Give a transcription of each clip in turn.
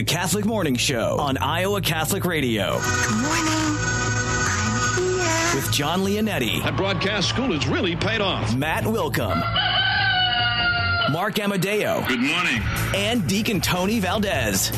the Catholic Morning Show on Iowa Catholic Radio. Good morning. I'm here. With Jon Leonetti. That broadcast school has really paid off. Matt Wilkham. Mark Amadeo. Good morning. And Deacon Tony Valdez.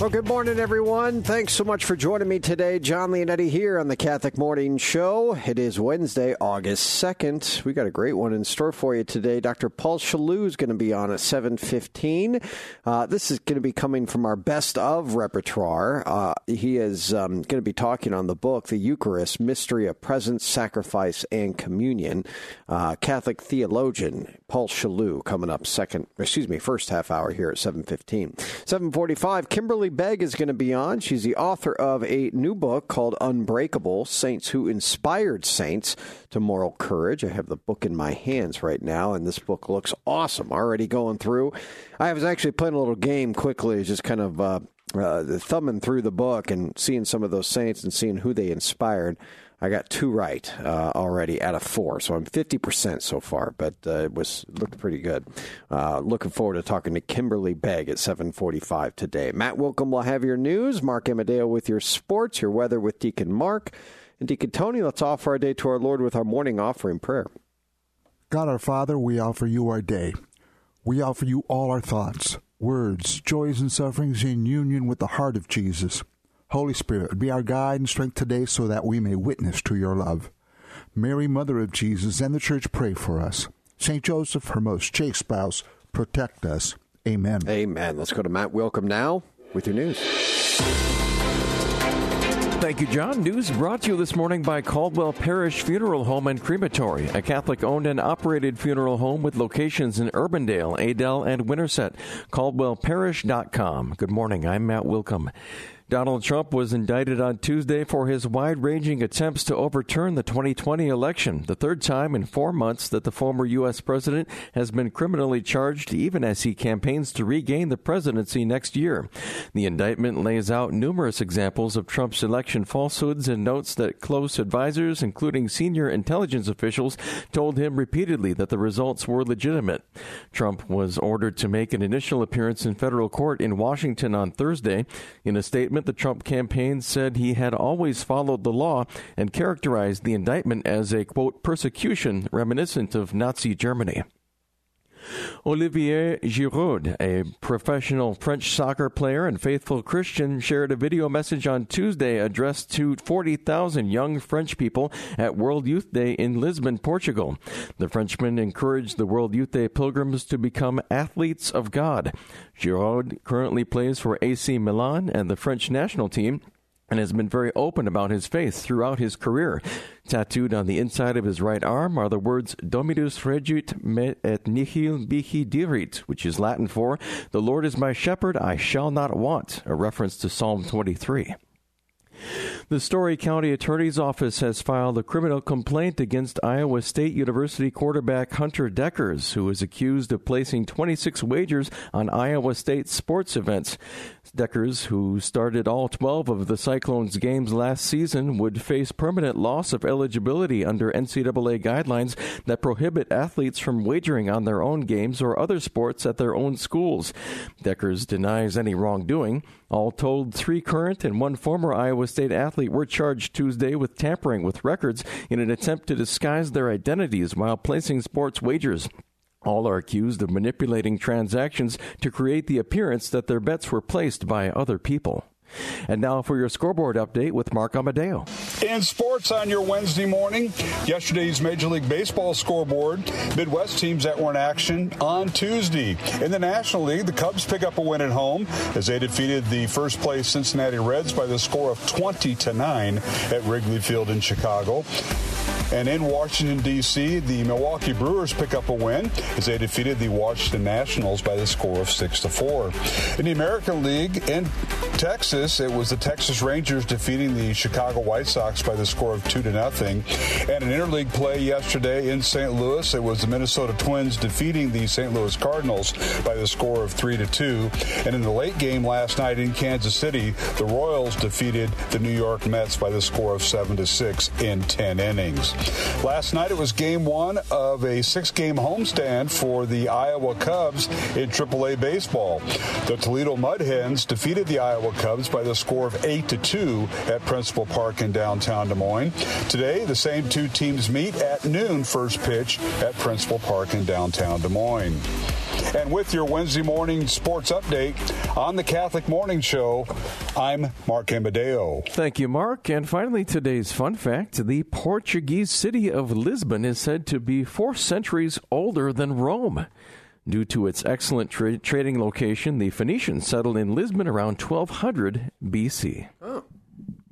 Well, good morning, everyone. Thanks so much for joining me today. Jon Leonetti here on the Catholic Morning Show. It is Wednesday, August 2nd. We got a great one in store for you today. Dr. Paul Chaloux is going to be on at 7.15. Uh, this is going to be coming from our best of repertoire. Uh, he is um, going to be talking on the book, The Eucharist, Mystery of Presence, Sacrifice, and Communion. Uh, Catholic theologian Paul Chaloux coming up second, excuse me, first half hour here at 7.15. 7.45, Kimberly Begg is going to be on. She's the author of a new book called Unbreakable Saints Who Inspired Saints to Moral Courage. I have the book in my hands right now, and this book looks awesome. Already going through. I was actually playing a little game quickly, just kind of uh, uh, thumbing through the book and seeing some of those saints and seeing who they inspired. I got two right uh, already out of four, so I'm 50% so far, but uh, it was looked pretty good. Uh, looking forward to talking to Kimberly Begg at 7:45 today. Matt Wilkham will have your news. Mark Amadeo with your sports, your weather with Deacon Mark, and Deacon Tony. Let's offer our day to our Lord with our morning offering prayer. God our Father, we offer you our day. We offer you all our thoughts, words, joys, and sufferings in union with the heart of Jesus. Holy Spirit, be our guide and strength today so that we may witness to your love. Mary, Mother of Jesus, and the Church pray for us. St. Joseph, her most chaste spouse, protect us. Amen. Amen. Let's go to Matt Wilkham now with your news. Thank you, Jon. News brought to you this morning by Caldwell Parrish Funeral Home and Crematory, a Catholic owned and operated funeral home with locations in Urbandale, Adel, and Winterset. CaldwellParrish.com. Good morning. I'm Matt Wilkham. Donald Trump was indicted on Tuesday for his wide ranging attempts to overturn the 2020 election, the third time in four months that the former U.S. president has been criminally charged, even as he campaigns to regain the presidency next year. The indictment lays out numerous examples of Trump's election falsehoods and notes that close advisors, including senior intelligence officials, told him repeatedly that the results were legitimate. Trump was ordered to make an initial appearance in federal court in Washington on Thursday. In a statement, the Trump campaign said he had always followed the law and characterized the indictment as a, quote, persecution reminiscent of Nazi Germany. Olivier Giroud, a professional French soccer player and faithful Christian, shared a video message on Tuesday addressed to 40,000 young French people at World Youth Day in Lisbon, Portugal. The Frenchman encouraged the World Youth Day pilgrims to become athletes of God. Giroud currently plays for AC Milan and the French national team and has been very open about his faith throughout his career. Tattooed on the inside of his right arm are the words Dominus regit me et nihil mihi deerit, which is Latin for The Lord is my shepherd, I shall not want, a reference to Psalm 23. The Story County Attorney's Office has filed a criminal complaint against Iowa State University quarterback Hunter Dekkers, who is accused of placing 26 wagers on Iowa State sports events. Dekkers, who started all 12 of the Cyclones games last season, would face permanent loss of eligibility under NCAA guidelines that prohibit athletes from wagering on their own games or other sports at their own schools. Dekkers denies any wrongdoing. All told, three current and one former Iowa State athlete were charged Tuesday with tampering with records in an attempt to disguise their identities while placing sports wagers. All are accused of manipulating transactions to create the appearance that their bets were placed by other people. And now for your scoreboard update with Mark Amadeo. In sports on your Wednesday morning, yesterday's Major League Baseball scoreboard, Midwest teams that were in action on Tuesday. In the National League, the Cubs pick up a win at home as they defeated the first place Cincinnati Reds by the score of 20 to 9 at Wrigley Field in Chicago. And in Washington, D.C., the Milwaukee Brewers pick up a win as they defeated the Washington Nationals by the score of 6 to 4. In the American League in Texas, it was the Texas Rangers defeating the Chicago White Sox by the score of 2 to nothing. And in interleague play yesterday in St. Louis, it was the Minnesota Twins defeating the St. Louis Cardinals by the score of 3 to 2. And in the late game last night in Kansas City, the Royals defeated the New York Mets by the score of 7 to 6 in 10 innings. Last night it was game one of a six-game homestand for the Iowa Cubs in AAA baseball. The Toledo Mud Hens defeated the Iowa Cubs by the score of eight to two at Principal Park in downtown Des Moines. Today, the same two teams meet at noon first pitch at Principal Park in downtown Des Moines. And with your Wednesday morning sports update on the Catholic Morning Show, I'm Mark Amadeo. Thank you, Mark. And finally, today's fun fact the Portuguese city of Lisbon is said to be four centuries older than Rome. Due to its excellent tra- trading location, the Phoenicians settled in Lisbon around 1200 BC. Oh,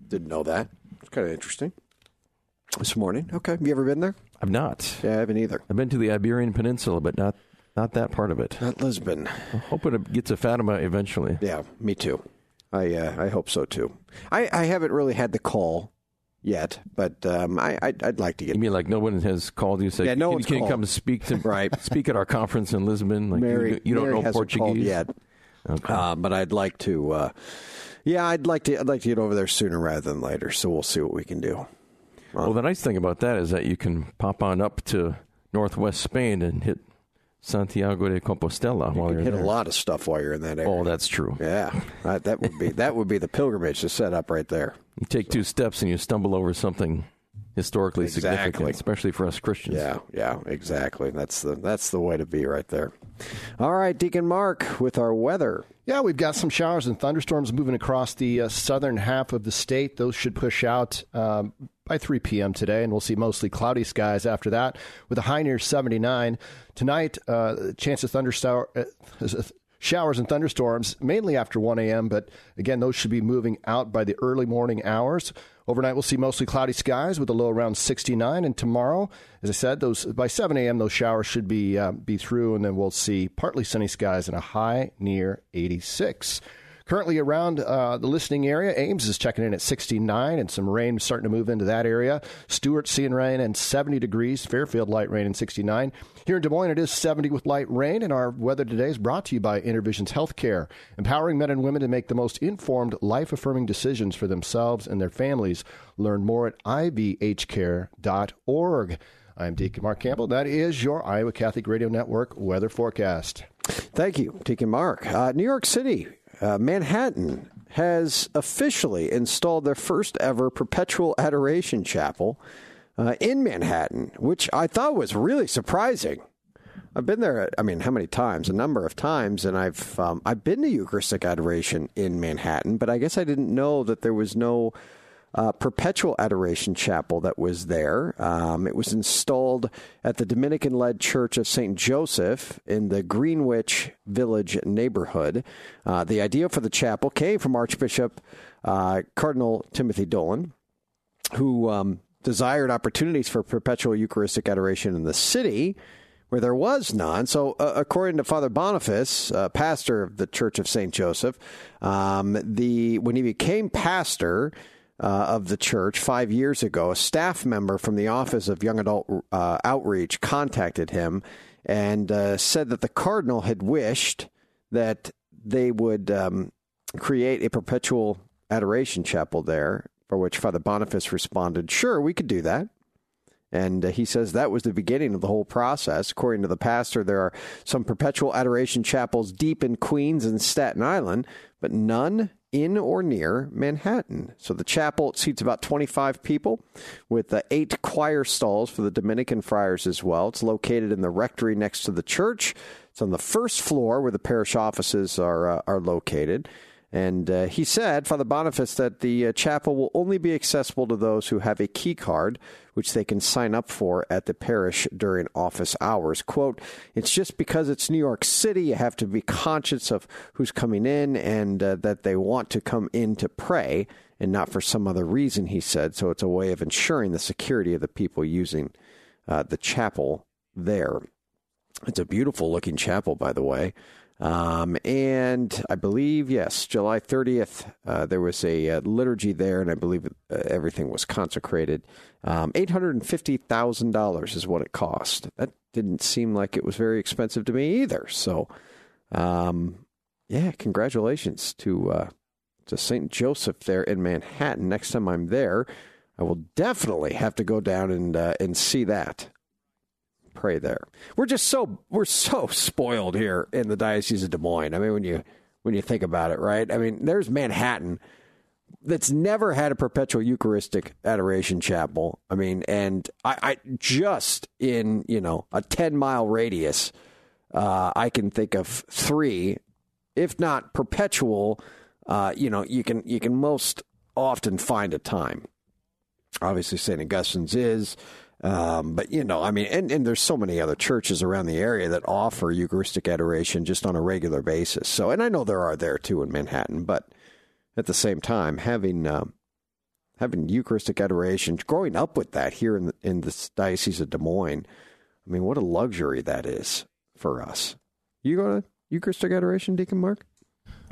didn't know that. It's kind of interesting. This morning. Okay. Have you ever been there? I've not. Yeah, I haven't either. I've been to the Iberian Peninsula, but not not that part of it. Not Lisbon. I'm hoping it gets to Fatima eventually. Yeah, me too. I uh, I hope so too. I, I haven't really had the call yet, but um, I I'd, I'd like to get. You mean like no one has called you? Said, Yeah, no can, one's can called. come speak to Right. speak at our conference in Lisbon? Like Mary, you, you don't Mary know Portuguese yet. Okay. Uh, but I'd like to. Uh, yeah, I'd like to. I'd like to get over there sooner rather than later. So we'll see what we can do. Well, the nice thing about that is that you can pop on up to northwest Spain and hit Santiago de Compostela while You you're hit there. a lot of stuff while you're in that area. Oh, that's true. yeah, that, that would be that would be the pilgrimage to set up right there. You take two steps and you stumble over something historically Exactly. significant, especially for us Christians. Yeah, yeah, exactly. That's the that's the way to be right there. All right, Deacon Mark with our weather. Yeah, we've got some showers and thunderstorms moving across the uh, southern half of the state. Those should push out um, by 3 p.m. today, and we'll see mostly cloudy skies after that with a high near 79. Tonight, uh, chance of thunderstorm. Uh, Showers and thunderstorms mainly after 1 a.m., but again, those should be moving out by the early morning hours. Overnight, we'll see mostly cloudy skies with a low around 69. And tomorrow, as I said, those by 7 a.m. those showers should be uh, be through, and then we'll see partly sunny skies and a high near 86. Currently around uh, the listening area, Ames is checking in at 69 and some rain starting to move into that area. Stuart seeing rain and 70 degrees. Fairfield light rain and 69. Here in Des Moines, it is 70 with light rain. And our weather today is brought to you by Intervisions Healthcare, empowering men and women to make the most informed, life affirming decisions for themselves and their families. Learn more at ivhcare.org. I'm Deacon Mark Campbell. That is your Iowa Catholic Radio Network weather forecast. Thank you, Deacon Mark. Uh, New York City, uh, Manhattan has officially installed their first ever perpetual adoration chapel uh, in Manhattan, which I thought was really surprising. I've been there. I mean, how many times? A number of times, and I've um, I've been to Eucharistic adoration in Manhattan, but I guess I didn't know that there was no uh, perpetual adoration chapel that was there. Um, it was installed at the Dominican led Church of St. Joseph in the Greenwich Village neighborhood. Uh, the idea for the chapel came from Archbishop uh, Cardinal Timothy Dolan, who um, desired opportunities for perpetual Eucharistic adoration in the city. Where there was none. So, uh, according to Father Boniface, uh, pastor of the Church of St. Joseph, um, the when he became pastor, uh, of the church five years ago, a staff member from the Office of Young Adult uh, Outreach contacted him and uh, said that the cardinal had wished that they would um, create a perpetual adoration chapel there, for which Father Boniface responded, Sure, we could do that. And uh, he says that was the beginning of the whole process. According to the pastor, there are some perpetual adoration chapels deep in Queens and Staten Island, but none in or near Manhattan. So the chapel seats about 25 people with uh, eight choir stalls for the Dominican friars as well. It's located in the rectory next to the church. It's on the first floor where the parish offices are, uh, are located. And uh, he said, Father Boniface, that the uh, chapel will only be accessible to those who have a key card, which they can sign up for at the parish during office hours. Quote, it's just because it's New York City, you have to be conscious of who's coming in and uh, that they want to come in to pray and not for some other reason, he said. So it's a way of ensuring the security of the people using uh, the chapel there. It's a beautiful looking chapel, by the way. Um, and I believe, yes, July 30th, uh, there was a uh, liturgy there, and I believe uh, everything was consecrated. Um, $850,000 is what it cost. That didn't seem like it was very expensive to me either. So, um, yeah, congratulations to, uh, to St. Joseph there in Manhattan. Next time I'm there, I will definitely have to go down and uh, and see that. Pray there. We're just so we're so spoiled here in the diocese of Des Moines. I mean, when you when you think about it, right? I mean, there's Manhattan that's never had a perpetual Eucharistic adoration chapel. I mean, and I, I just in you know a ten mile radius, uh, I can think of three, if not perpetual. Uh, you know, you can you can most often find a time. Obviously, St. Augustine's is. Um, but you know, I mean, and, and there's so many other churches around the area that offer Eucharistic adoration just on a regular basis. So, and I know there are there too in Manhattan, but at the same time, having uh, having Eucharistic adoration, growing up with that here in the, in the diocese of Des Moines, I mean, what a luxury that is for us. You go to Eucharistic adoration, Deacon Mark?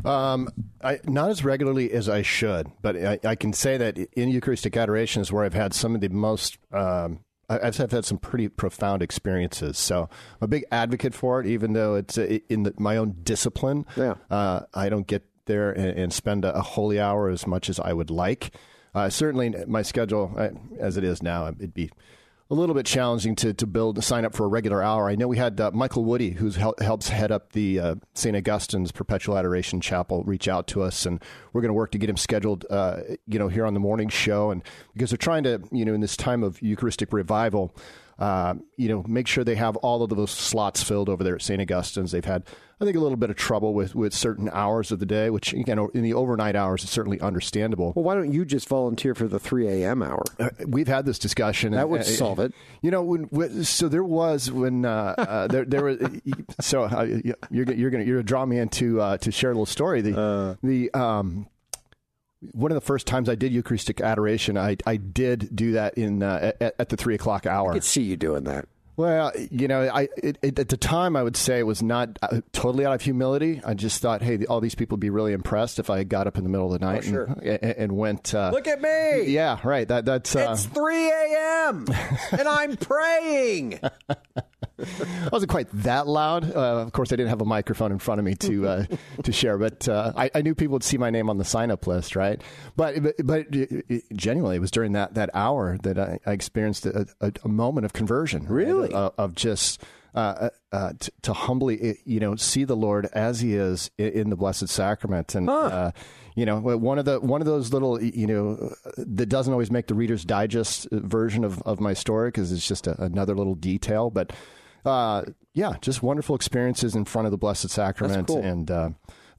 Um, I, not as regularly as I should, but I, I, can say that in Eucharistic adoration is where I've had some of the most. Um, I've had some pretty profound experiences, so I'm a big advocate for it. Even though it's uh, in the, my own discipline, yeah. Uh, I don't get there and, and spend a, a, holy hour as much as I would like. Uh, certainly, my schedule, uh, as it is now, it'd be a little bit challenging to, to build sign up for a regular hour. I know we had uh, Michael Woody, who hel- helps head up the uh, St. Augustine's Perpetual Adoration Chapel, reach out to us, and we're going to work to get him scheduled, uh, you know, here on the morning show. And because they're trying to, you know, in this time of Eucharistic revival, uh, you know, make sure they have all of those slots filled over there at St. Augustine's. They've had, I think, a little bit of trouble with, with certain hours of the day, which, again, in the overnight hours is certainly understandable. Well, why don't you just volunteer for the 3 a.m. hour? Uh, we've had this discussion. That would uh, solve it. You know, when, when, so there was when uh, uh there there was so uh, you're you're gonna you're gonna draw me into to share a little story. The the um one of the first times I did Eucharistic adoration, I, I did do that in uh, at, at, the three o'clock hour. I could see you doing that. Well, you know, I it, it, at the time I would say it was not uh, totally out of humility. I just thought, hey, all these people would be really impressed if I got up in the middle of the night oh, sure. and, and, went. Uh, Look at me! Yeah, right. That that's uh, it's three a.m. and I'm praying. I wasn't quite that loud. Uh, of course, I didn't have a microphone in front of me to uh, to share, but uh, I, I, knew people would see my name on the sign up list, right? But but, but it, genuinely, it was during that, that hour that I, I experienced a, a, a, moment of conversion. Really, right? of, of, just. Uh, uh, uh, t- to humbly, you know, see the Lord as He is in, in the Blessed Sacrament, and huh you know one of the one of those little you know that doesn't always make the reader's digest version of, of my story because it's just a, another little detail but uh, yeah, just wonderful experiences in front of the Blessed Sacrament, cool. and uh,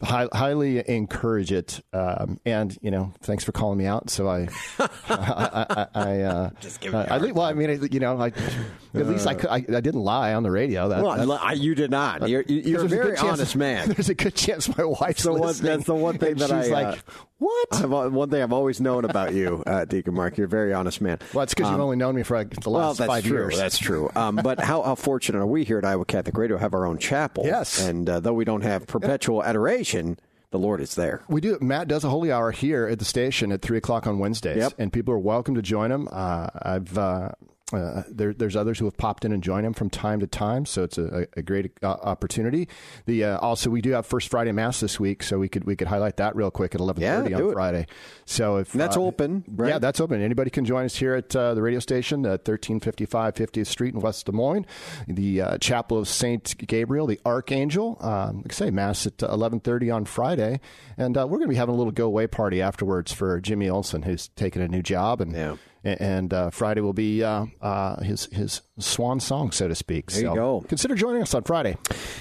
high, highly encourage it. Um, and you know, thanks for calling me out. So I, I, I, I uh, just give me. I, well, I mean, you know, I, at least I, I, I, didn't lie on the radio. That, well, you did not. You're, you're a very honest chance, man. There's a good chance my wife's so listening. One, that's the one thing that I like. What? I've, one thing I've always known about you, uh, Deacon Mark, you're a very honest man. Well, it's because um, you've only known me for like the last well, five true. years. That's true. Um, but how, how, fortunate are we here at Iowa Catholic Radio to have our own chapel? Yes. And uh, though we don't have perpetual adoration, the Lord is there. We do. Matt does a holy hour here at the station at three o'clock on Wednesdays, yep. and people are welcome to join him. Uh, I've uh, uh, there, there's others who have popped in and joined him from time to time, so it's a, a great uh, opportunity. The uh, also we do have First Friday Mass this week, so we could we could highlight that real quick at 11:30 yeah, on. Friday. So if and that's uh, open, right? Yeah, that's open. Anybody can join us here at uh, the radio station at 1355 50th Street in West Des Moines. The Chapel of Saint Gabriel, the Archangel. Um, like I say, Mass at 11:30 on Friday, and we're going to be having a little go away party afterwards for Jimmy Olson, who's taking a new job and. Yeah and uh, Friday will be uh, uh, his his swan song, so to speak. There so you go. Consider joining us on Friday.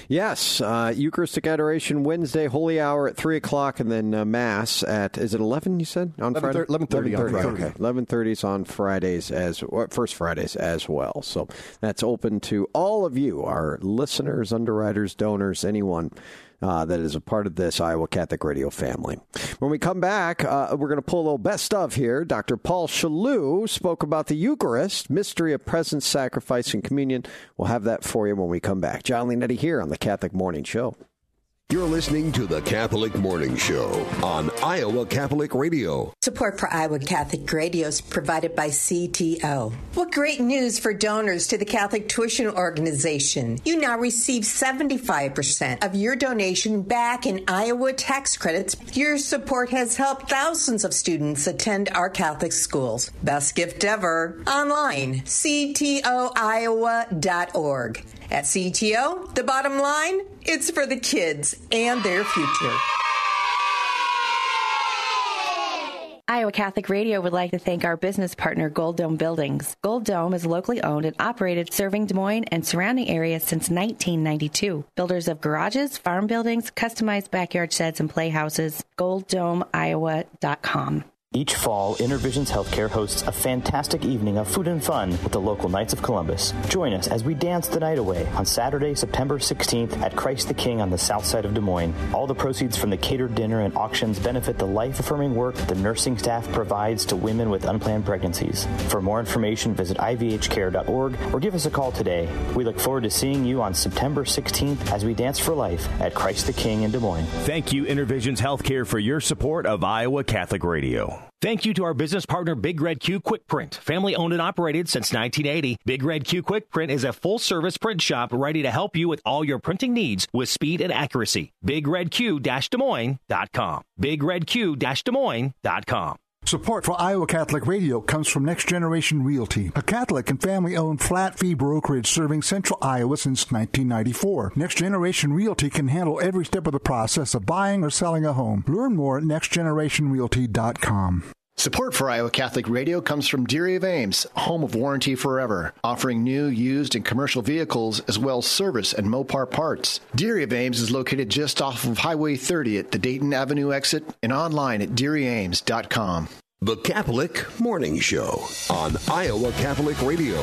Yes, uh, Eucharistic adoration Wednesday, Holy Hour at three o'clock, and then uh, Mass at is it eleven? You said on 11, Friday, eleven thirty on Friday. Okay, eleven thirty is on Fridays as first Fridays as well. So that's open to all of you, our listeners, underwriters, donors, anyone uh, that is a part of this Iowa Catholic Radio family. When we come back, uh, we're going to pull a little best of here. Dr. Paul Chaloux spoke about the Eucharist, mystery of presence, sacrifice, and communion. We'll have that for you when we come back. Jon Leonetti here on the Catholic Morning Show. You're listening to the Catholic Morning Show on Iowa Catholic Radio. Support for Iowa Catholic Radio is provided by CTO. What great news for donors to the Catholic Tuition Organization. You now receive 75% of your donation back in Iowa tax credits. Your support has helped thousands of students attend our Catholic schools. Best gift ever. Online, ctoiowa.org. At CTO, the bottom line, it's for the kids and their future. Iowa Catholic Radio would like to thank our business partner, Gold Dome Buildings. Gold Dome is locally owned and operated, serving Des Moines and surrounding areas since 1992. Builders of garages, farm buildings, customized backyard sheds, and playhouses. GoldDomeIowa.com. Each fall, Intervisions Healthcare hosts a fantastic evening of food and fun with the local Knights of Columbus. Join us as we dance the night away on Saturday, September 16th at Christ the King on the south side of Des Moines. All the proceeds from the catered dinner and auctions benefit the life affirming work the nursing staff provides to women with unplanned pregnancies. For more information, visit ivhcare.org or give us a call today. We look forward to seeing you on September 16th as we dance for life at Christ the King in Des Moines. Thank you, Intervisions Healthcare, for your support of Iowa Catholic Radio. Thank you to our business partner, Big Red Q Quick Print. Family owned and operated since 1980, Big Red Q Quick Print is a full service print shop ready to help you with all your printing needs with speed and accuracy. BigRedQ-Des Moines.com. BigRedQ-Des Moines.com. Support for Iowa Catholic Radio comes from Next Generation Realty, a Catholic and family owned flat fee brokerage serving central Iowa since 1994. Next Generation Realty can handle every step of the process of buying or selling a home. Learn more at nextgenerationrealty.com. Support for Iowa Catholic Radio comes from Deery of Ames, home of Warranty Forever, offering new, used, and commercial vehicles as well as service and Mopar parts. Deery of Ames is located just off of Highway 30 at the Dayton Avenue exit and online at DeeryAmes.com. The Catholic Morning Show on Iowa Catholic Radio.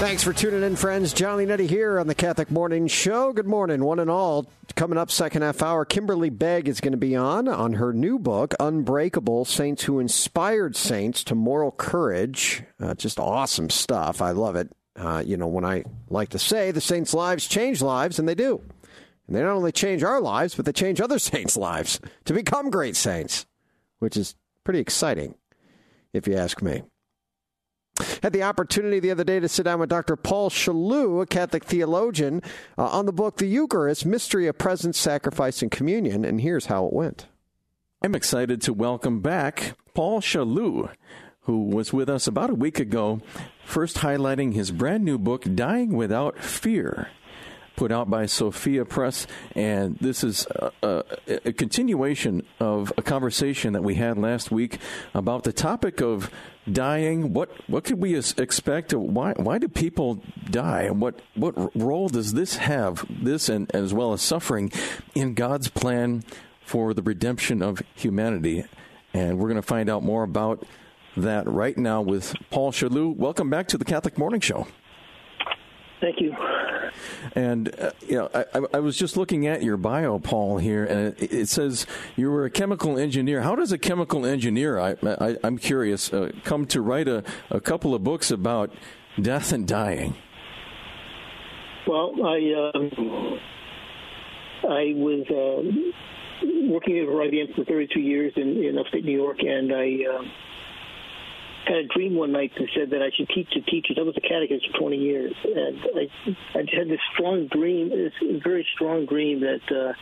Thanks for tuning in, friends. Jon Leonetti here on the Catholic Morning Show. Good morning, one and all. Coming up, second half hour, Kimberly Begg is going to be on on her new book, Unbreakable Saints Who Inspired Saints to Moral Courage. Uh, just awesome stuff. I love it. Uh, you know, when I like to say the saints' lives change lives, and they do. And they not only change our lives, but they change other saints' lives to become great saints, which is pretty exciting, if you ask me. Had the opportunity the other day to sit down with Dr. Paul Chaloux, a Catholic theologian, uh, on the book The Eucharist Mystery of Presence, Sacrifice, and Communion, and here's how it went. I'm excited to welcome back Paul Chaloux, who was with us about a week ago, first highlighting his brand new book, Dying Without Fear put out by Sophia Press, and this is a, a, a, continuation of a conversation that we had last week about the topic of dying. What what could we expect? Why why do people die? And what what role does this have? This and as well as suffering in God's plan for the redemption of humanity. And we're going to find out more about that right now with Paul Chaloux. Welcome back to the Catholic Morning Show. Thank you. And uh, you know, I, I, was just looking at your bio, Paul, here, and it, it, says you were a chemical engineer. How does a chemical engineer, I, am curious, uh, come to write a, a couple of books about death and dying? Well, I um, I was uh, working at IBM for 32 years in, in upstate New York, and I. Had a dream one night that said that I should teach the teachers. I was a catechist for 20 years, and I, I had this strong dream, this very strong dream that uh,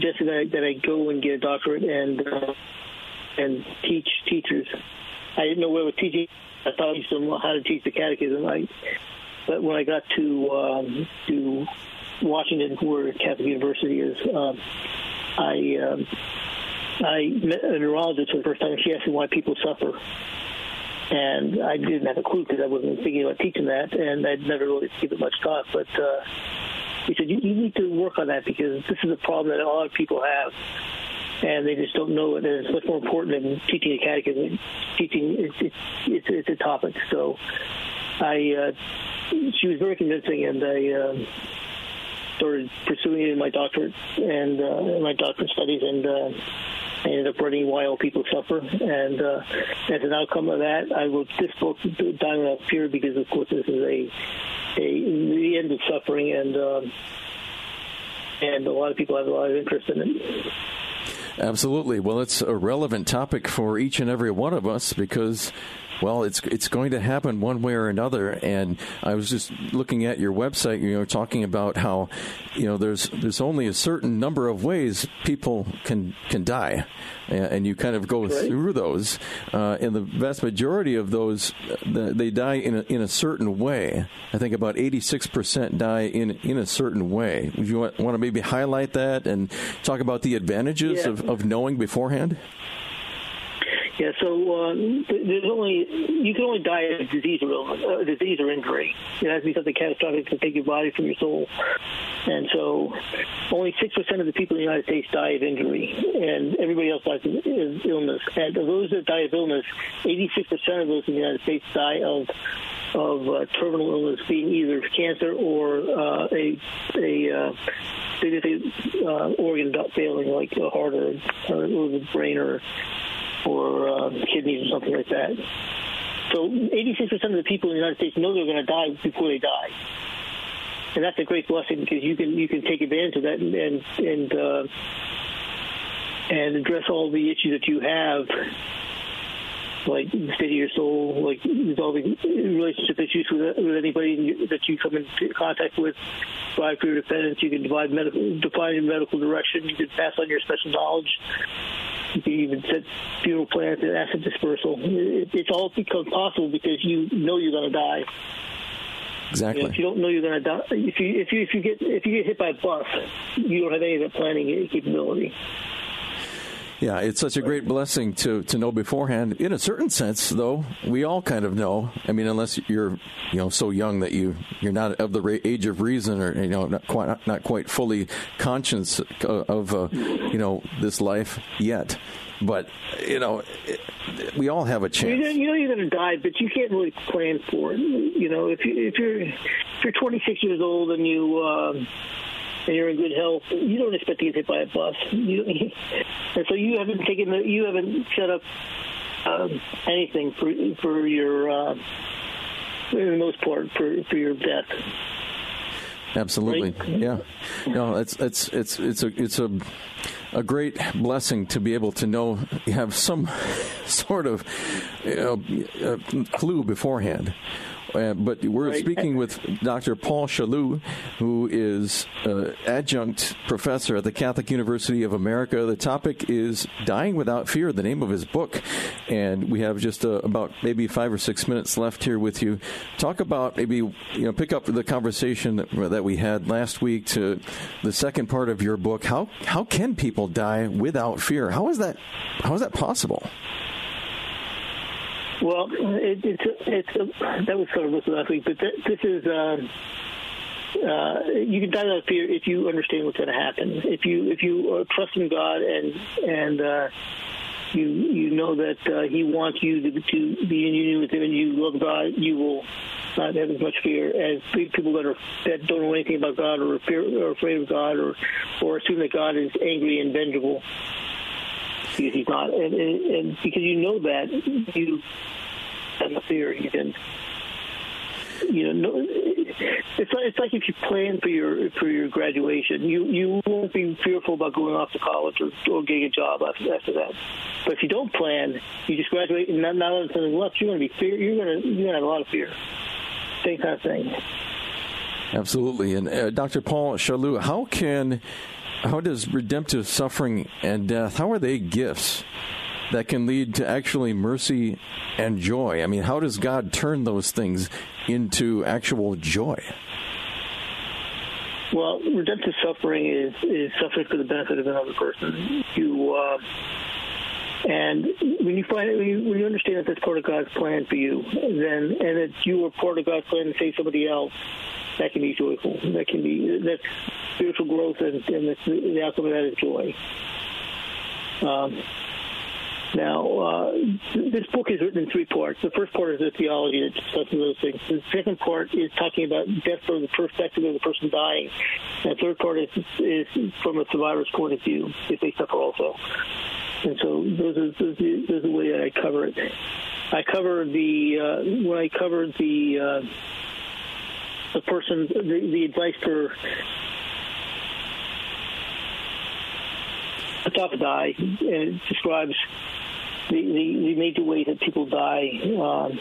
just that I, that I go and get a doctorate and uh, and teach teachers. I didn't know what I was teaching. I thought I used how to teach the catechism. I, but when I got to um, to Washington, where Catholic University is, um, I um, I met a neurologist for the first time. She asked me why people suffer and I didn't have a clue because I wasn't thinking about teaching that, and I'd never really given much thought. But uh, he said, you, you need to work on that because this is a problem that a lot of people have, and they just don't know it. And it's much more important than teaching a catechism. Teaching it's it's it's, it's a topic. So I uh, she was very convincing, and I. Uh, started pursuing it in my doctorate and uh, my doctorate studies, and uh, I ended up writing Why All People Suffer. And uh, as an outcome of that, I wrote this book, Dying Without Fear, because, of course, this is a, a the end of suffering. And um, and a lot of people have a lot of interest in it. Absolutely. Well, it's a relevant topic for each and every one of us because well, it's it's going to happen one way or another. And I was just looking at your website, you know, talking about how, you know, there's there's only a certain number of ways people can can die, and you kind of go right. through those. Uh, and the vast majority of those, they die in a, in a certain way. I think about 86% die in in a certain way. Would you want, want to maybe highlight that and talk about the advantages yeah. of, of knowing beforehand? Yeah, so uh, there's only you can only die of disease or illness, uh, disease or injury. It has to be something catastrophic to take your body from your soul. And so, only six percent of the people in the United States die of injury, and everybody else dies of illness. And of those that die of illness, 86 percent of those in the United States die of of uh, terminal illness, being either cancer or uh, a a uh, uh, organ failing, like a heart or, or the brain or or uh, kidneys or something like that. So 86% of the people in the United States know they're going to die before they die, and that's a great blessing because you can you can take advantage of that and and uh, and address all the issues that you have like the state of your soul, like resolving relationship issues with, with anybody that you come into contact with, provide for your defendants. You can divide medical, define your medical direction. You can pass on your special knowledge. You even set funeral plans and asset dispersal. It, it's all become possible because you know you're going to die. Exactly. You know, if you don't know you're going to die, if you if you if you get if you get hit by a bus, you don't have any of that planning capability. Yeah, it's such a great blessing to, to know beforehand. In a certain sense, though, we all kind of know. I mean, unless you're you know so young that you you're not of the age of reason, or you know not quite not quite fully conscious of uh, you know this life yet. But you know, we all have a chance. You know, you're going to die, but you can't really plan for it. You know, if you if you're if you're 26 years old and you. Uh, and you're in good health, you don't expect to get hit by a bus. You, and so you haven't taken the, you haven't set up um, anything for for your, uh, for the most part, for for your death. Absolutely, right? yeah. No, it's it's it's it's a it's a a great blessing to be able to know you have some sort of you know, clue beforehand uh, but we're right. speaking with Dr. Paul Chaloux, who is uh, adjunct professor at the Catholic University of America. The topic is Dying Without Fear, the name of his book. And we have just uh, about maybe five or six minutes left here with you. Talk about maybe, you know, pick up the conversation that, that we had last week to the second part of your book. How, how can people die without fear? How is that, how is that possible? Well, it, it's it's a, that was sort of last week, but th- this is. Uh, uh, you can die without fear if you understand what's going to happen. If you if you uh, trust in God and and uh, you you know that uh, He wants you to, to be in union with Him and you love God, you will not have as much fear as people that are that don't know anything about God or or afraid of God or or assume that God is angry and vengeful because he's not, and, and, and because you know that you have the fear, you can you know, no, it's like it's like if you plan for your for your graduation, you you won't be fearful about going off to college or, or getting a job after, after that. But if you don't plan, you just graduate and not not something left. You're going to be fear. You're going to you're going to have a lot of fear. Same kind of thing. Absolutely. And uh, Dr. Paul Chaloux, how can how does redemptive suffering and death, how are they gifts that can lead to actually mercy and joy? I mean, how does God turn those things into actual joy? Well, redemptive suffering is, is suffering for the benefit of another person. You uh, and when you find when you, when you understand that that's part of God's plan for you, then and that you are part of God's plan to save somebody else, that can be joyful. That can be that's spiritual growth, and, and the outcome of that is joy. Um, now, uh, this book is written in three parts. The first part is the theology that discusses those things. The second part is talking about death from the perspective of the person dying. And the third part is, is from a survivor's point of view, if they suffer also. And so those are, those are, those are the way that I cover it. I cover the, uh, when I cover the, uh, the person, the, the advice for tough die, and it describes the, the, the major ways that people die, um,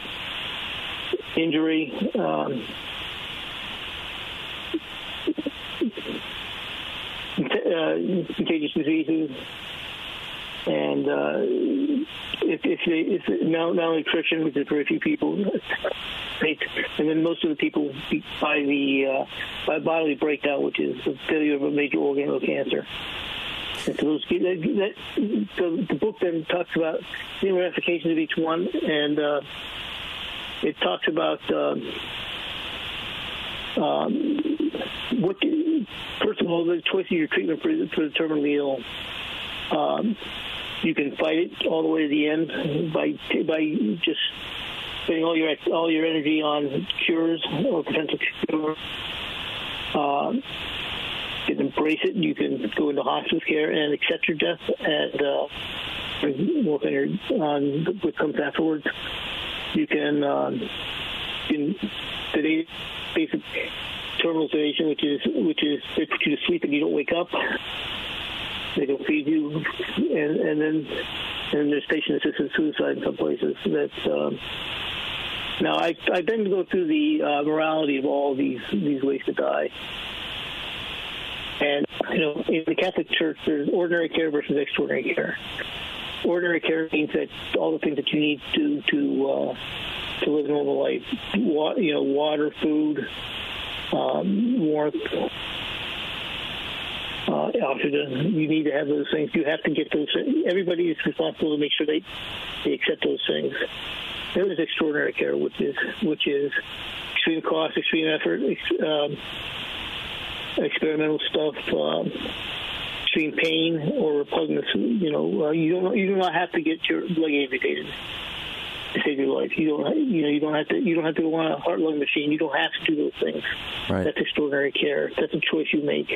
injury, um, uh, contagious diseases, and uh, if, if, they, if mal- malnutrition, which is very few people, and then most of the people by the uh, by bodily breakdown, which is the failure of a major organ or cancer. And so those, that, that, so the book then talks about the ramifications of each one, and uh, it talks about um, um, what. First of all, the choice of your treatment for, for the terminally ill. Um, you can fight it all the way to the end by by just spending all your all your energy on cures or potential cures. Um, you can embrace it. And you can go into hospice care and accept your death and uh, work on, your, what comes afterwards. You can, you can sedate basic terminal sedation, which is which is they put you to sleep and you don't wake up. They don't feed you, and and then and there's patient-assisted suicide in some places. That's um, now I I then go through the uh, morality of all these these ways to die. And you know, in the Catholic Church, there's ordinary care versus extraordinary care. Ordinary care means that all the things that you need to to uh, to live a normal life, Wa- you know, water, food, um, warmth, uh, oxygen. You need to have those things. You have to get those. Things. Everybody is responsible to make sure they they accept those things. There is extraordinary care, which is which is extreme cost, extreme effort, ex- um, experimental stuff, um, extreme pain or repugnance. You know, uh, you don't you do not have to get your leg amputated to save your life. You don't you know you don't have to you don't have to go on a heart lung machine. You don't have to do those things. Right. That's extraordinary care. That's a choice you make.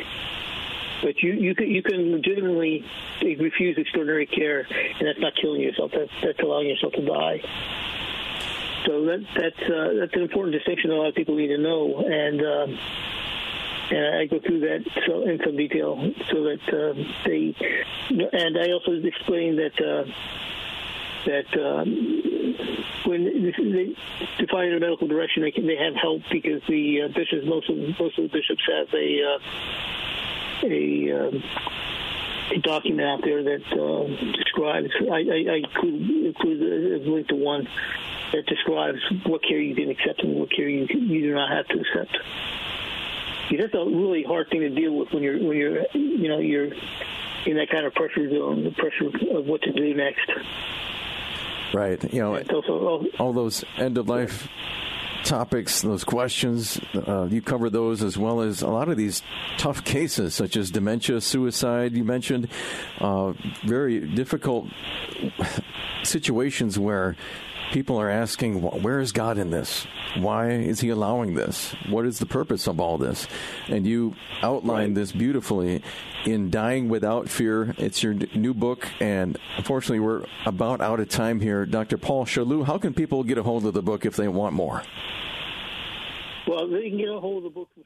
But you you can you can legitimately refuse extraordinary care, and that's not killing yourself. That's that's allowing yourself to die. So that that's uh, that's an important distinction that a lot of people need to know, and um, and I go through that so in some detail so that uh, they and I also explain that. Uh, that um, when they define a medical direction, they can, they have help because the uh, bishops, most of most of the bishops have a uh, a, um, a document out there that uh, describes. I, I, I include, include a link to one that describes what care you can accept and what care you you do not have to accept. That's a really hard thing to deal with when you're when you're you know you're in that kind of pressure zone, the pressure of what to do next. Right. You know, also, all those end of life topics, those questions, uh, you cover those as well as a lot of these tough cases, such as dementia, suicide, you mentioned. Uh, very difficult situations where people are asking, where is God in this? Why is He allowing this? What is the purpose of all this? And you outline this beautifully in Dying Without Fear. It's your new book, and unfortunately, we're about out of time here. Dr. Paul Chaloux, how can people get a hold of the book if they want more? Well, they can get a hold of the book from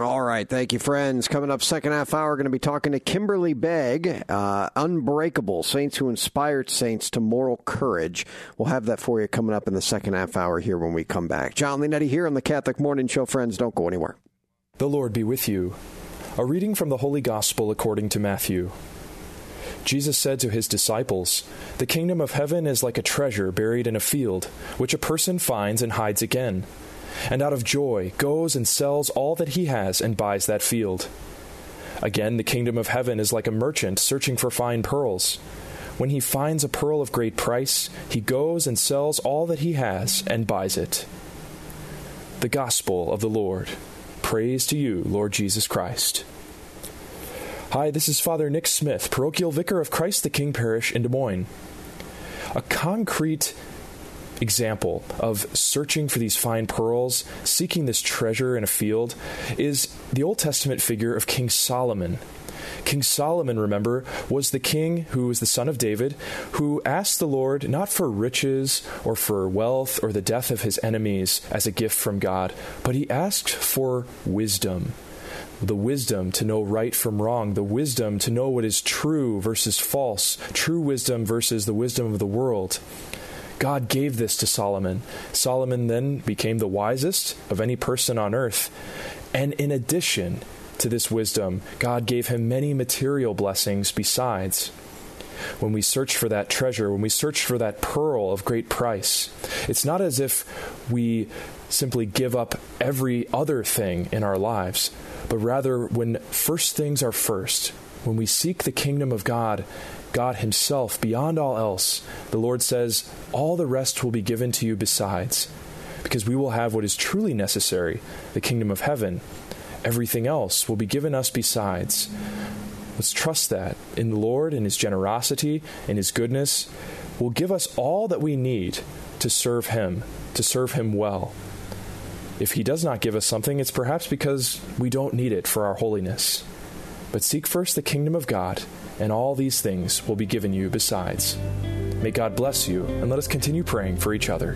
All right, thank you, friends. Coming up, second half hour, going to be talking to Kimberly Begg, uh, Unbreakable Saints Who Inspired Saints to Moral Courage. We'll have that for you coming up in the second half hour here when we come back. Jon Leonetti here on the Catholic Morning Show. Friends, don't go anywhere. The Lord be with you. A reading from the Holy Gospel according to Matthew. Jesus said to his disciples, The kingdom of heaven is like a treasure buried in a field, which a person finds and hides again and out of joy goes and sells all that he has and buys that field. Again, the kingdom of heaven is like a merchant searching for fine pearls. When he finds a pearl of great price, he goes and sells all that he has and buys it. The Gospel of the Lord. Praise to you, Lord Jesus Christ. Hi, this is Father Nick Smith, parochial vicar of Christ the King Parish in Des Moines. A concrete example of searching for these fine pearls, seeking this treasure in a field, is the Old Testament figure of King Solomon. King Solomon, remember, was the king who was the son of David, who asked the Lord not for riches or for wealth or the death of his enemies as a gift from God, but he asked for wisdom the wisdom to know right from wrong, the wisdom to know what is true versus false, true wisdom versus the wisdom of the world. God gave this to Solomon. Solomon then became the wisest of any person on earth. And in addition to this wisdom, God gave him many material blessings besides. When we search for that treasure, when we search for that pearl of great price, it's not as if we simply give up every other thing in our lives, but rather when first things are first, when we seek the kingdom of God God Himself beyond all else, the Lord says, All the rest will be given to you besides, because we will have what is truly necessary the kingdom of heaven. Everything else will be given us besides. Let's trust that in the Lord, in His generosity, in His goodness, will give us all that we need to serve Him, to serve Him well. If He does not give us something, it's perhaps because we don't need it for our holiness. But seek first the kingdom of God and all these things will be given you besides. May God bless you, and let us continue praying for each other.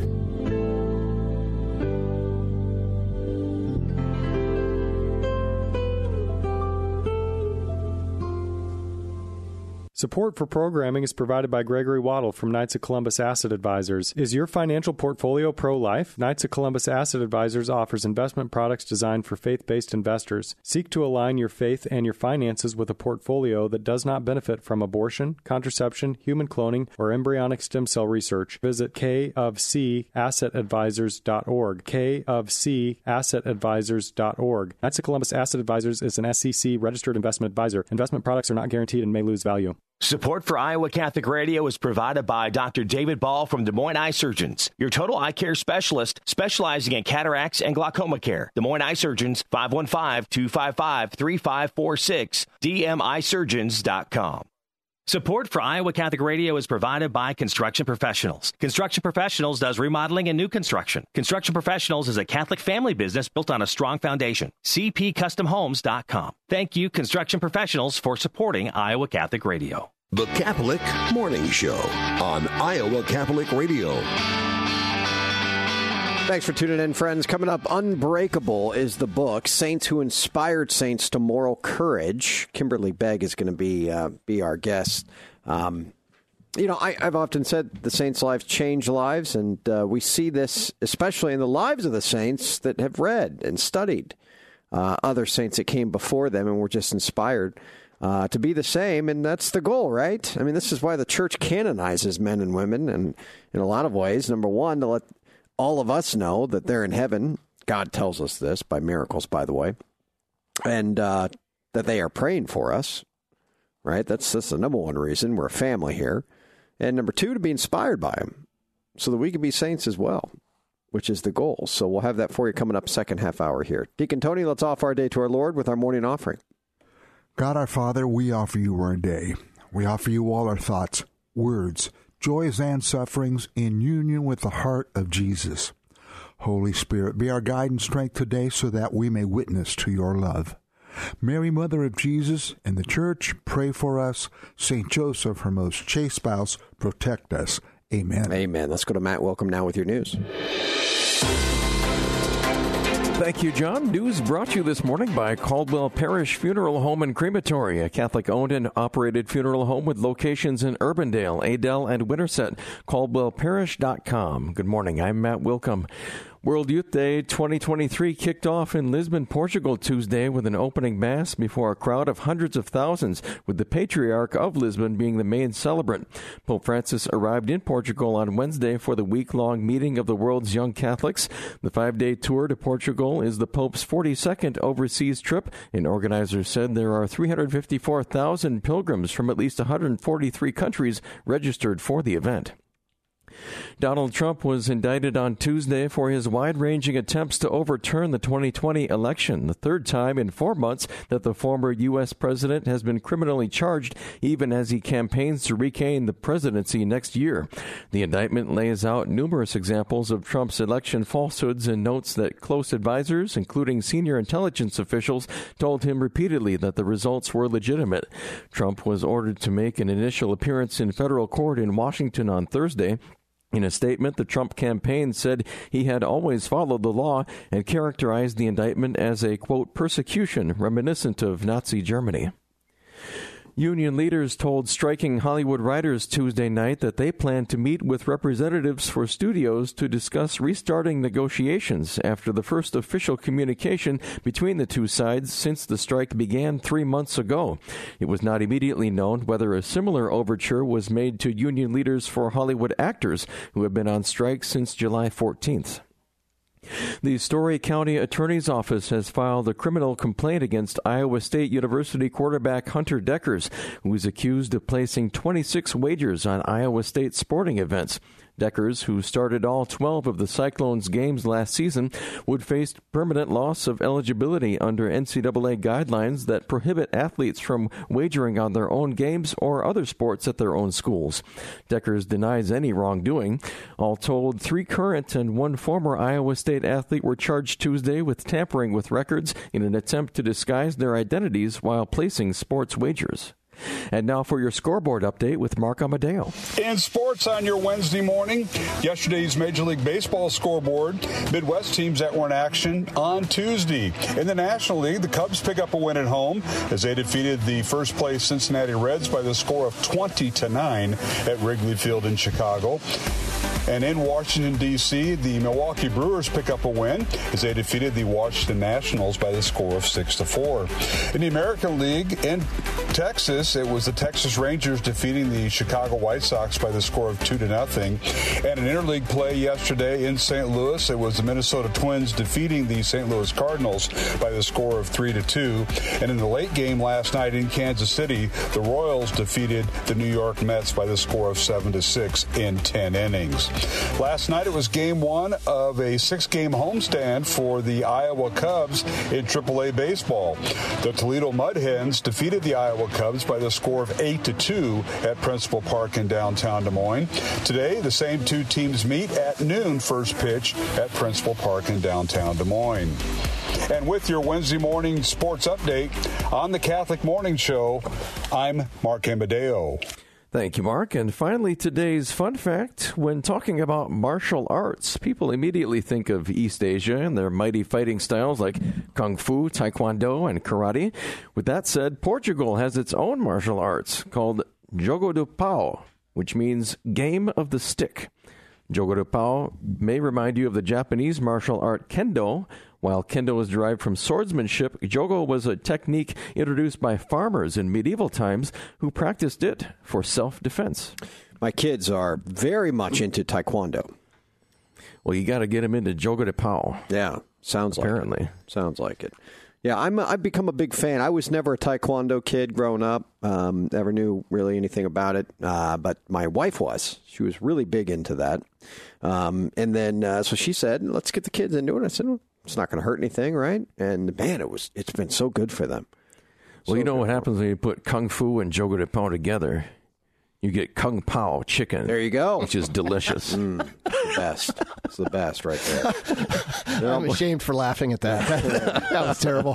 Support for programming is provided by Gregory Waddle from Knights of Columbus Asset Advisors. Is your financial portfolio pro life? Knights of Columbus Asset Advisors offers investment products designed for faith based investors. Seek to align your faith and your finances with a portfolio that does not benefit from abortion, contraception, human cloning, or embryonic stem cell research. Visit kofcassetadvisors.org. kofcassetadvisors.org. Knights of Columbus Asset Advisors is an SEC registered investment advisor. Investment products are not guaranteed and may lose value. Support for Iowa Catholic Radio is provided by Dr. David Ball from Des Moines Eye Surgeons, your total eye care specialist specializing in cataracts and glaucoma care. Des Moines Eye Surgeons, 515-255-3546, dmeyesurgeons.com. Support for Iowa Catholic Radio is provided by Construction Professionals. Construction Professionals does remodeling and new construction. Construction Professionals is a Catholic family business built on a strong foundation. CPCustomHomes.com. Thank you, Construction Professionals, for supporting Iowa Catholic Radio. The Catholic Morning Show on Iowa Catholic Radio. Thanks for tuning in, friends. Coming up, Unbreakable is the book. Saints who inspired saints to moral courage. Kimberly Begg is going to be uh, be our guest. Um, you know, I, have often said the saints' lives change lives, and uh, we see this especially in the lives of the saints that have read and studied uh, other saints that came before them and were just inspired. Uh, to be the same, and that's the goal, right? I mean, this is why the church canonizes men and women, and in a lot of ways, number one, to let all of us know that they're in heaven. God tells us this by miracles, by the way, and uh, that they are praying for us. Right? That's that's the number one reason we're a family here, and number two, to be inspired by them, so that we can be saints as well, which is the goal. So we'll have that for you coming up second half hour here. Deacon Tony, let's offer our day to our Lord with our morning offering. God our Father, we offer you our day. We offer you all our thoughts, words joys and sufferings in union with the heart of Jesus. Holy Spirit, be our guide and strength today so that we may witness to your love. Mary, Mother of Jesus, and the Church, pray for us. St. Joseph, her most chaste spouse, protect us. Amen. Amen. Let's go to Matt. Welcome now with your news. Thank you, Jon. News brought to you this morning by Caldwell Parrish Funeral Home and Crematory, a Catholic owned and operated funeral home with locations in Urbandale, Adel, and Winterset. CaldwellParrish.com. Good morning. I'm Matt Wilkham. World Youth Day 2023 kicked off in Lisbon, Portugal Tuesday with an opening mass before a crowd of hundreds of thousands, with the Patriarch of Lisbon being the main celebrant. Pope Francis arrived in Portugal on Wednesday for the week long meeting of the world's young Catholics. The five day tour to Portugal is the Pope's 42nd overseas trip, and organizers said there are 354,000 pilgrims from at least 143 countries registered for the event. Donald Trump was indicted on Tuesday for his wide ranging attempts to overturn the 2020 election, the third time in four months that the former U.S. president has been criminally charged, even as he campaigns to regain the presidency next year. The indictment lays out numerous examples of Trump's election falsehoods and notes that close advisors, including senior intelligence officials, told him repeatedly that the results were legitimate. Trump was ordered to make an initial appearance in federal court in Washington on Thursday. In a statement, the Trump campaign said he had always followed the law and characterized the indictment as a, quote, persecution reminiscent of Nazi Germany. Union leaders told striking Hollywood writers Tuesday night that they plan to meet with representatives for studios to discuss restarting negotiations after the first official communication between the two sides since the strike began three months ago. It was not immediately known whether a similar overture was made to union leaders for Hollywood actors who have been on strike since July 14th. The Story County Attorney's Office has filed a criminal complaint against Iowa State University quarterback Hunter Dekkers, who is accused of placing 26 wagers on Iowa State sporting events. Dekkers, who started all 12 of the Cyclones games last season, would face permanent loss of eligibility under NCAA guidelines that prohibit athletes from wagering on their own games or other sports at their own schools. Dekkers denies any wrongdoing. All told, three current and one former Iowa State athlete were charged Tuesday with tampering with records in an attempt to disguise their identities while placing sports wagers. And now for your scoreboard update with Mark Amadeo. In sports on your Wednesday morning, yesterday's Major League Baseball scoreboard, Midwest teams that were in action on Tuesday. In the National League, the Cubs pick up a win at home as they defeated the first place Cincinnati Reds by the score of 20 to 9 at Wrigley Field in Chicago. And in Washington, D.C., the Milwaukee Brewers pick up a win as they defeated the Washington Nationals by the score of 6 to 4. In the American League in Texas, it was the Texas Rangers defeating the Chicago White Sox by the score of 2 to nothing. And an interleague play yesterday in St. Louis, it was the Minnesota Twins defeating the St. Louis Cardinals by the score of 3 to 2. And in the late game last night in Kansas City, the Royals defeated the New York Mets by the score of 7 to 6 in 10 innings. Last night it was game one of a six game homestand for the Iowa Cubs in AAA baseball. The Toledo Mud Hens defeated the Iowa Cubs by the score of 8 to 2 at Principal Park in downtown Des Moines. Today, the same two teams meet at noon, first pitch at Principal Park in downtown Des Moines. And with your Wednesday morning sports update on the Catholic Morning Show, I'm Mark Amadeo. Thank you, Mark. And finally, today's fun fact when talking about martial arts, people immediately think of East Asia and their mighty fighting styles like Kung Fu, Taekwondo, and Karate. With that said, Portugal has its own martial arts called Jogo do Pau, which means game of the stick. Jogo do Pau may remind you of the Japanese martial art Kendo, while Kendo is derived from swordsmanship, Jogo was a technique introduced by farmers in medieval times who practiced it for self defense. My kids are very much into Taekwondo. Well, you got to get them into Jogo de Pau. Yeah, sounds Apparently. like it. Sounds like it. Yeah, I'm. A, I've become a big fan. I was never a Taekwondo kid growing up. Um, never knew really anything about it. Uh, but my wife was. She was really big into that. Um, and then uh, so she said, "Let's get the kids into it." I said, well, "It's not going to hurt anything, right?" And man, it was. It's been so good for them. Well, you know what happens when you put Kung Fu and Jogo de Pau together? You get Kung Pao chicken. There you go. Which is delicious. mm, the best. It's the best right there. I'm ashamed for laughing at that. that was terrible.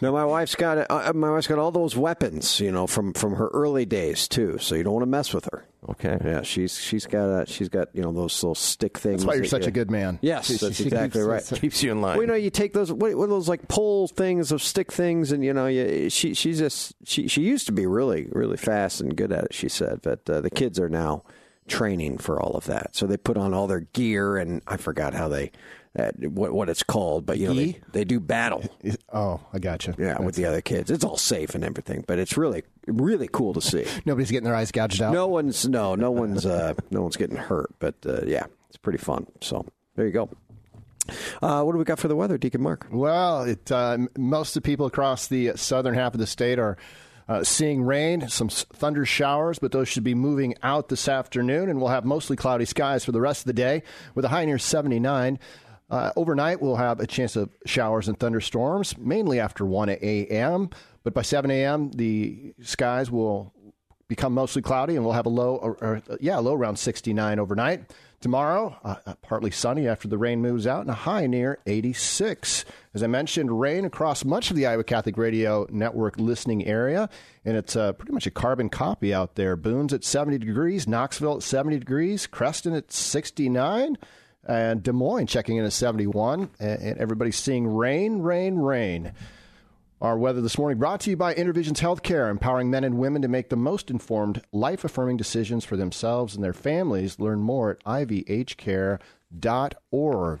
no, my wife's got uh, my wife's got all those weapons, you know, from from her early days too. So you don't want to mess with her. Okay. Yeah, she's she's got a, she's got you know those little stick things. That's why you're that such you- a good man. Yes, She- that's she exactly keeps- right. Keeps you in line. Well, you know, you take those what, what are those like pole things of stick things, and you know, you, she she's just she she used to be really really fast and good at it. She said, but uh, the kids are now training for all of that, so they put on all their gear, and I forgot how they. Uh, what what it's called, but you know they, they do battle. Oh, I gotcha. Yeah, with the other kids, it's all safe and everything, but it's really really cool to see. Nobody's getting their eyes gouged out. No one's no no one's uh, no one's getting hurt, but uh, yeah, it's pretty fun. So there you go. Uh, what do we got for the weather, Deacon Mark? Well, it, uh, most of the people across the southern half of the state are uh, seeing rain, some thunder showers, but those should be moving out this afternoon, and we'll have mostly cloudy skies for the rest of the day with a high near 79. Uh, overnight, we'll have a chance of showers and thunderstorms, mainly after 1 a.m., but by 7 a.m., the skies will become mostly cloudy, and we'll have a low, or, or, yeah, low around 69 overnight. Tomorrow, uh, uh, partly sunny after the rain moves out, and a high near 86. As I mentioned, rain across much of the Iowa Catholic Radio Network listening area, and it's uh, pretty much a carbon copy out there. Boone's at 70 degrees, Knoxville at 70 degrees, Creston at 69 and Des Moines checking in at 71, and everybody's seeing rain, rain, rain. Our weather this morning brought to you by Intervisions Healthcare, empowering men and women to make the most informed, life affirming decisions for themselves and their families. Learn more at ivhcare.org.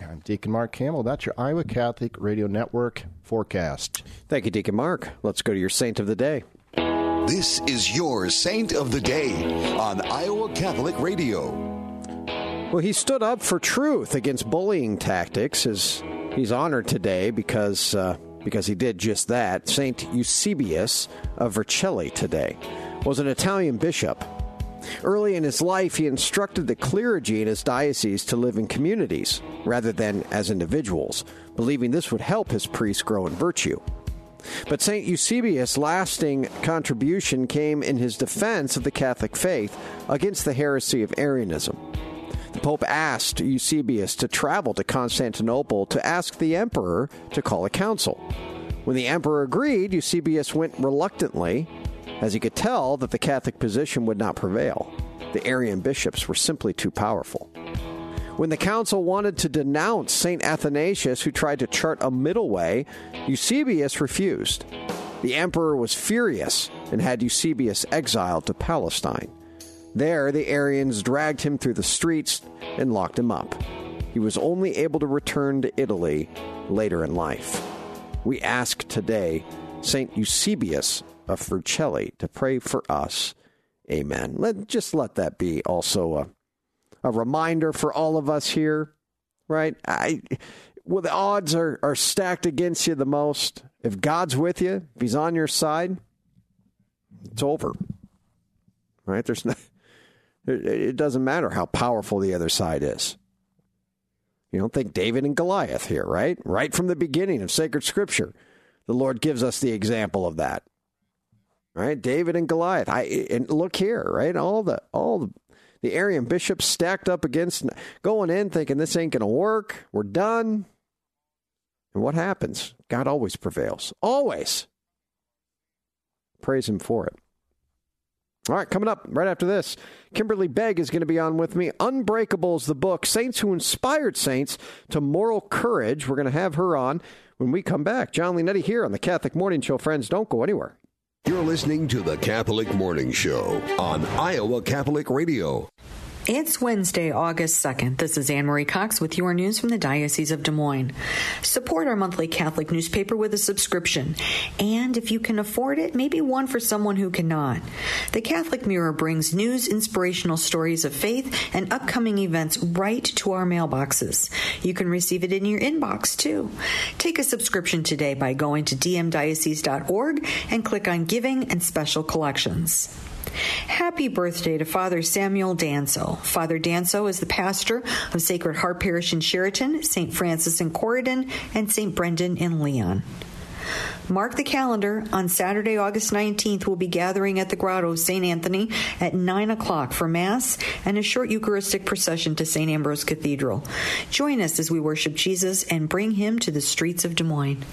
I'm Deacon Mark Campbell. That's your Iowa Catholic Radio Network forecast. Thank you, Deacon Mark. Let's go to your saint of the day. This is your saint of the day on Iowa Catholic Radio. Well, he stood up for truth against bullying tactics. As he's honored today because uh, because he did just that. Saint Eusebius of Vercelli today was an Italian bishop. Early in his life, he instructed the clergy in his diocese to live in communities rather than as individuals, believing this would help his priests grow in virtue. But St. Eusebius' lasting contribution came in his defense of the Catholic faith against the heresy of Arianism. The Pope asked Eusebius to travel to Constantinople to ask the emperor to call a council. When the emperor agreed, Eusebius went reluctantly, as he could tell that the Catholic position would not prevail. The Arian bishops were simply too powerful. When the council wanted to denounce St. Athanasius, who tried to chart a middle way, Eusebius refused. The emperor was furious and had Eusebius exiled to Palestine. There, the Arians dragged him through the streets and locked him up. He was only able to return to Italy later in life. We ask today St. Eusebius of Vercelli to pray for us. Amen. Let, just let that be also a, a reminder for all of us here, right? I, well, the odds are, are stacked against you the most. If God's with you, if He's on your side, it's over. Right? There's no, it doesn't matter how powerful the other side is. You don't think David and Goliath here, right? Right from the beginning of sacred scripture, the Lord gives us the example of that. Right? David and Goliath. I and look here, right? All the all the the Arian bishops stacked up against going in thinking this ain't going to work. We're done. And what happens? God always prevails. Always. Praise him for it. All right, coming up right after this, Kimberly Begg is going to be on with me. Unbreakable is the book, Saints Who Inspired Saints to Moral Courage. We're going to have her on when we come back. Jon Leonetti here on the Catholic Morning Show. Friends, don't go anywhere. You're listening to the Catholic Morning Show on Iowa Catholic Radio. It's Wednesday, August 2nd. This is Anne Marie Cox with your news from the Diocese of Des Moines. Support our monthly Catholic newspaper with a subscription. And if you can afford it, maybe one for someone who cannot. The Catholic Mirror brings news, inspirational stories of faith, and upcoming events right to our mailboxes. You can receive it in your inbox too. Take a subscription today by going to dmdiocese.org and click on Giving and Special Collections. Happy birthday to Father Samuel Danso. Father Danso is the pastor of Sacred Heart Parish in Chariton, St. Francis in Corydon, and St. Brendan in Leon. Mark the calendar. On Saturday, August 19th, we'll be gathering at the Grotto of St. Anthony at 9 o'clock for Mass and a short Eucharistic procession to St. Ambrose Cathedral. Join us as we worship Jesus and bring him to the streets of Des Moines.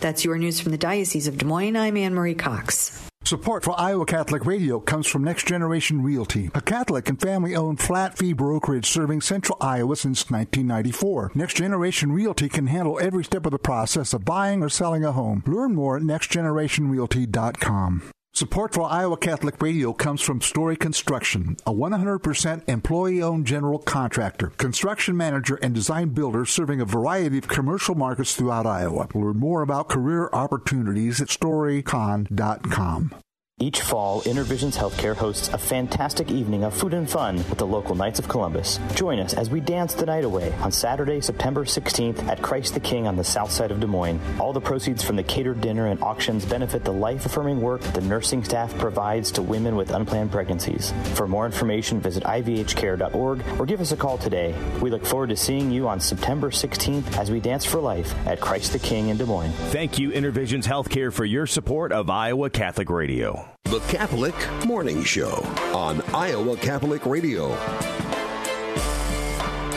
That's your news from the Diocese of Des Moines. I'm Anne Marie Cox. Support for Iowa Catholic Radio comes from Next Generation Realty, a Catholic and family owned flat fee brokerage serving central Iowa since 1994. Next Generation Realty can handle every step of the process of buying or selling a home. Learn more at nextgenerationrealty.com. Support for Iowa Catholic Radio comes from Story Construction, a 100% employee owned general contractor, construction manager, and design builder serving a variety of commercial markets throughout Iowa. Learn more about career opportunities at storycon.com. Each fall, Intervisions Healthcare hosts a fantastic evening of food and fun with the local Knights of Columbus. Join us as we dance the night away on Saturday, September 16th at Christ the King on the south side of Des Moines. All the proceeds from the catered dinner and auctions benefit the life affirming work the nursing staff provides to women with unplanned pregnancies. For more information, visit ivhcare.org or give us a call today. We look forward to seeing you on September 16th as we dance for life at Christ the King in Des Moines. Thank you, Intervisions Healthcare, for your support of Iowa Catholic Radio. The Catholic Morning Show on Iowa Catholic Radio.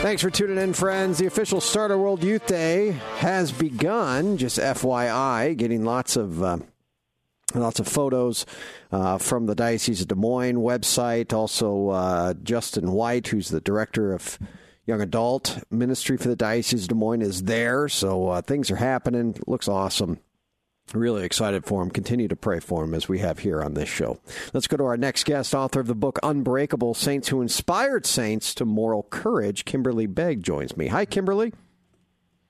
Thanks for tuning in, friends. The official start of World Youth Day has begun. Just FYI, getting lots of. Uh, Lots of photos uh, from the Diocese of Des Moines website. Also, uh, Justin White, who's the director of young adult ministry for the Diocese of Des Moines, is there. So uh, things are happening. Looks awesome. Really excited for him. Continue to pray for him as we have here on this show. Let's go to our next guest, author of the book Unbreakable Saints Who Inspired Saints to Moral Courage. Kimberly Begg joins me. Hi, Kimberly.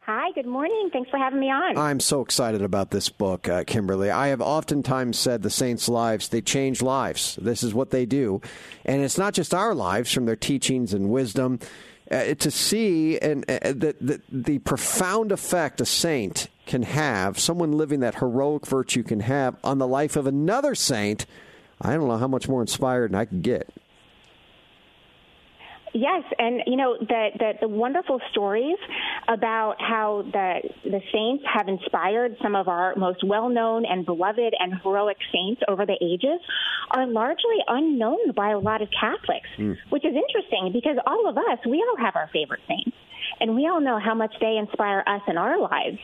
Hi, good morning. Thanks for having me on. I'm so excited about this book, uh, Kimberly. I have oftentimes said the saints' lives, they change lives. This is what they do. And it's not just our lives from their teachings and wisdom. Uh, to see and uh, the, the, the profound effect a saint can have, someone living that heroic virtue can have on the life of another saint, I don't know how much more inspired I can get. Yes, and you know the, the, the wonderful stories about how the the saints have inspired some of our most well known and beloved and heroic saints over the ages are largely unknown by a lot of Catholics, mm. which is interesting because all of us we all have our favorite saints, and we all know how much they inspire us in our lives.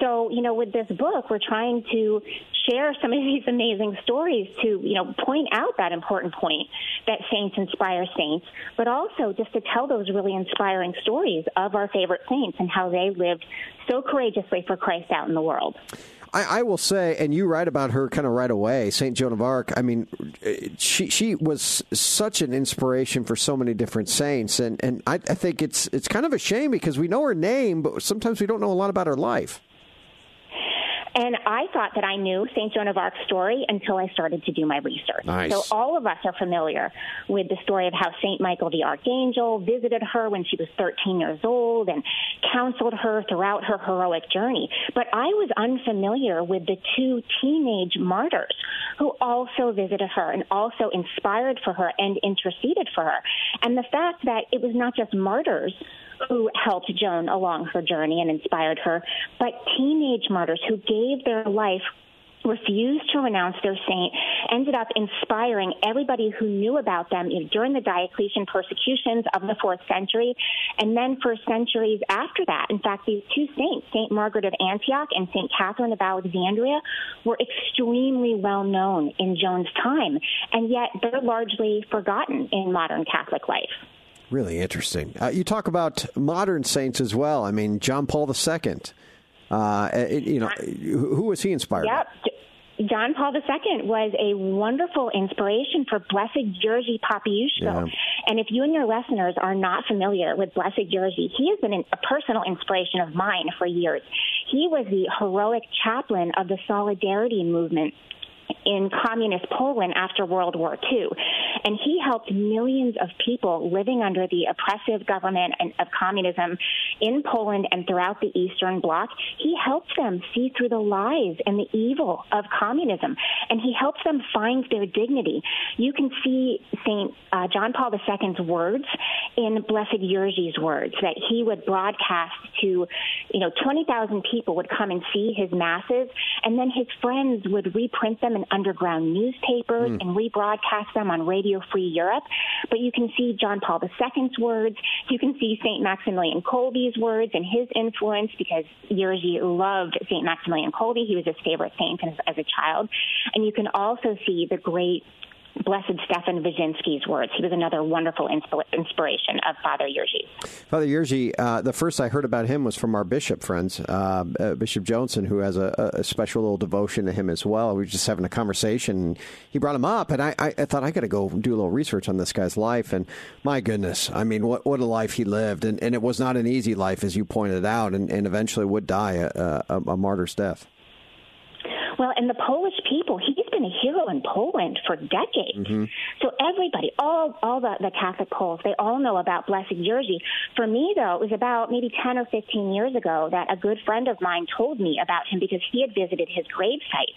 So, you know, with this book, we're trying to share some of these amazing stories to, you know, point out that important point that saints inspire saints, but also just to tell those really inspiring stories of our favorite saints and how they lived so courageously for Christ out in the world. I, I, will say, and you write about her kind of right away, Saint Joan of Arc. I mean, she she was such an inspiration for so many different saints, and and I, I think it's it's kind of a shame because we know her name, but sometimes we don't know a lot about her life. And I thought that I knew St. Joan of Arc's story until I started to do my research. Nice. So all of us are familiar with the story of how St. Michael the Archangel visited her when she was 13 years old and counseled her throughout her heroic journey. But I was unfamiliar with the two teenage martyrs who also visited her and also inspired for her and interceded for her. And the fact that it was not just martyrs who helped Joan along her journey and inspired her, but teenage martyrs who gave their life refused to renounce their saint, ended up inspiring everybody who knew about them you know, during the Diocletian persecutions of the fourth century, and then for centuries after that. In fact, these two saints, Saint Margaret of Antioch and Saint Catherine of Alexandria, were extremely well known in Joan's time, and yet they're largely forgotten in modern Catholic life. Really interesting. Uh, you talk about modern saints as well. I mean, John Paul II. Uh, you know, who was he inspired? Yep. By? John Paul II was a wonderful inspiration for Blessed Jerzy Popiełuszko. Yeah. And if you and your listeners are not familiar with Blessed Jerzy, he has been a personal inspiration of mine for years. He was the heroic chaplain of the Solidarity movement in communist Poland after World War II. And he helped millions of people living under the oppressive government of communism in Poland and throughout the Eastern Bloc. He helped them see through the lies and the evil of communism, and he helped them find their dignity. You can see St. Uh, John Paul II's words in Blessed Jerzy's words that he would broadcast to, you know, 20,000 people would come and see his masses, and then his friends would reprint them in underground newspapers mm. and rebroadcast them on Radio Free Europe. But you can see John Paul II's words. You can see St. Maximilian Kolbe's words and his influence because Jerzy loved St. Maximilian Kolbe. He was his favorite saint as, as a child. And you can also see the great Blessed Stefan Wyszynski's words. He was another wonderful insp- inspiration of Father Jerzy. Father Jerzy, uh, the first I heard about him was from our bishop friends, uh, uh, Bishop Johnson, who has a, a, special little devotion to him as well. We were just having a conversation. He brought him up, and I, I, I thought I got to go do a little research on this guy's life. And my goodness, I mean, what what a life he lived, and, and it was not an easy life, as you pointed out, and, and eventually would die a, a, a martyr's death. Well, and the Polish people, he's been a hero in Poland for decades. Mm-hmm. So everybody, all all the, the Catholic Poles, they all know about Blessed Jerzy. For me, though, it was about maybe 10 or 15 years ago that a good friend of mine told me about him because he had visited his gravesite.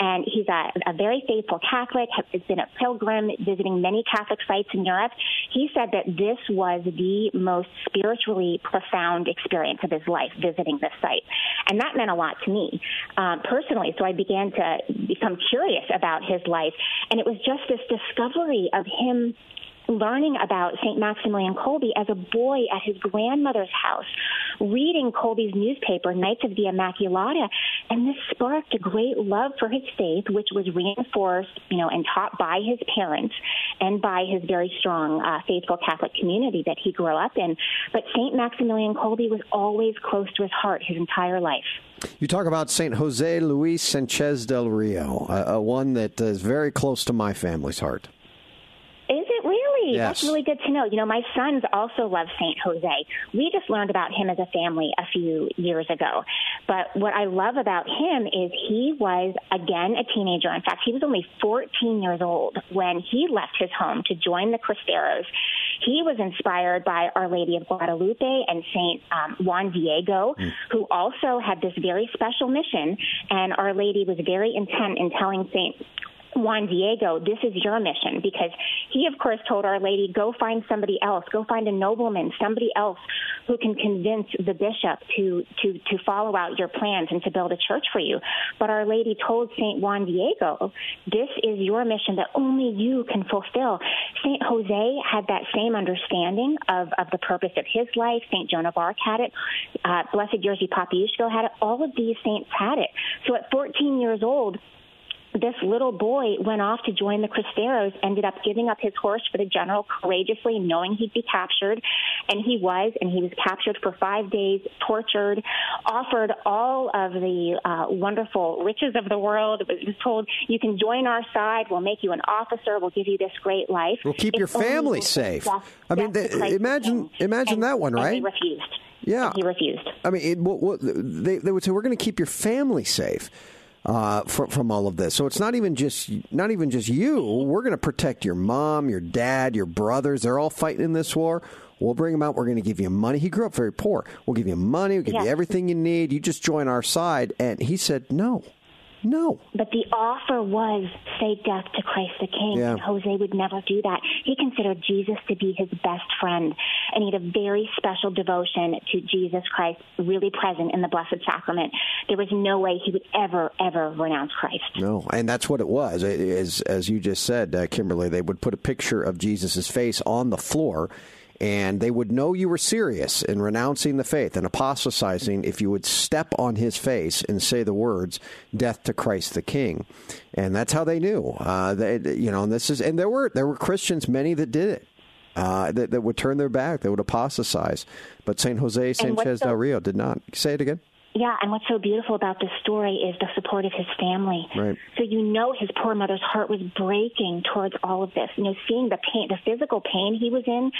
And he's a, a very faithful Catholic, has been a pilgrim, visiting many Catholic sites in Europe. He said that this was the most spiritually profound experience of his life, visiting this site. And that meant a lot to me um, personally. So I began to become curious about his life. And it was just this discovery of him learning about St. Maximilian Kolbe as a boy at his grandmother's house, reading Kolbe's newspaper, Knights of the Immaculata, and this sparked a great love for his faith, which was reinforced, you know, and taught by his parents and by his very strong uh, faithful Catholic community that he grew up in. But St. Maximilian Kolbe was always close to his heart his entire life. You talk about St. Jose Luis Sanchez del Rio, a one that is very close to my family's heart. Really? Yes. That's really good to know. You know, my sons also love St. Jose. We just learned about him as a family a few years ago. But what I love about him is he was, again, a teenager. In fact, he was only 14 years old when he left his home to join the Cristeros. He was inspired by Our Lady of Guadalupe and St. Um, Juan Diego, who also had this very special mission. And Our Lady was very intent in telling St. Juan Diego, this is your mission because he, of course, told Our Lady, go find somebody else, go find a nobleman, somebody else who can convince the bishop to to to follow out your plans and to build a church for you. But Our Lady told Saint Juan Diego, this is your mission that only you can fulfill. Saint Jose had that same understanding of of the purpose of his life. Saint Joan of Arc had it. Uh, Blessed Jerzy Popiełuszko had it. All of these saints had it. So at 14 years old this little boy went off to join the Cristeros, ended up giving up his horse for the general courageously, knowing he'd be captured. And he was, and he was captured for five days, tortured, offered all of the uh, wonderful riches of the world. It was told, you can join our side, we'll make you an officer, we'll give you this great life. We'll keep your family safe. death- I mean, the, imagine imagine that one, and right? he refused. Yeah, he refused. I mean, it, they, they would say we're going to keep your family safe uh, from from all of this. So it's not even just not even just you. We're going to protect your mom, your dad, your brothers. They're all fighting in this war. We'll bring them out. We're going to give you money. He grew up very poor. We'll give you money. We'll give Yes. you everything you need. You just join our side. And he said, no, no. But the offer was say death to Christ the King. Yeah. And Jose would never do that. He considered Jesus to be his best friend, and he had a very special devotion to Jesus Christ, really present in the Blessed Sacrament. There was no way he would ever, ever renounce Christ. No, and that's what it was. It is, as you just said, uh, Kimberly, they would put a picture of Jesus' face on the floor, and they would know you were serious in renouncing the faith and apostatizing if you would step on his face and say the words "Death to Christ the King," and that's how they knew. Uh, they, you know, and this is, and there were there were Christians, many that did it. Uh, that, that would turn their back, they would apostatize. But Saint Jose Sanchez the- del Rio did not. Say it again. Yeah, and what's so beautiful about this story is the support of his family. Right. So you know his poor mother's heart was breaking towards all of this. You know, seeing the pain, the physical pain he was in,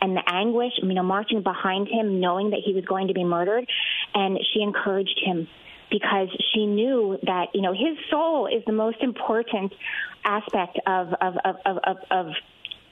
and the anguish. You know, marching behind him, knowing that he was going to be murdered, and she encouraged him because she knew that you know his soul is the most important aspect of of of of, of, of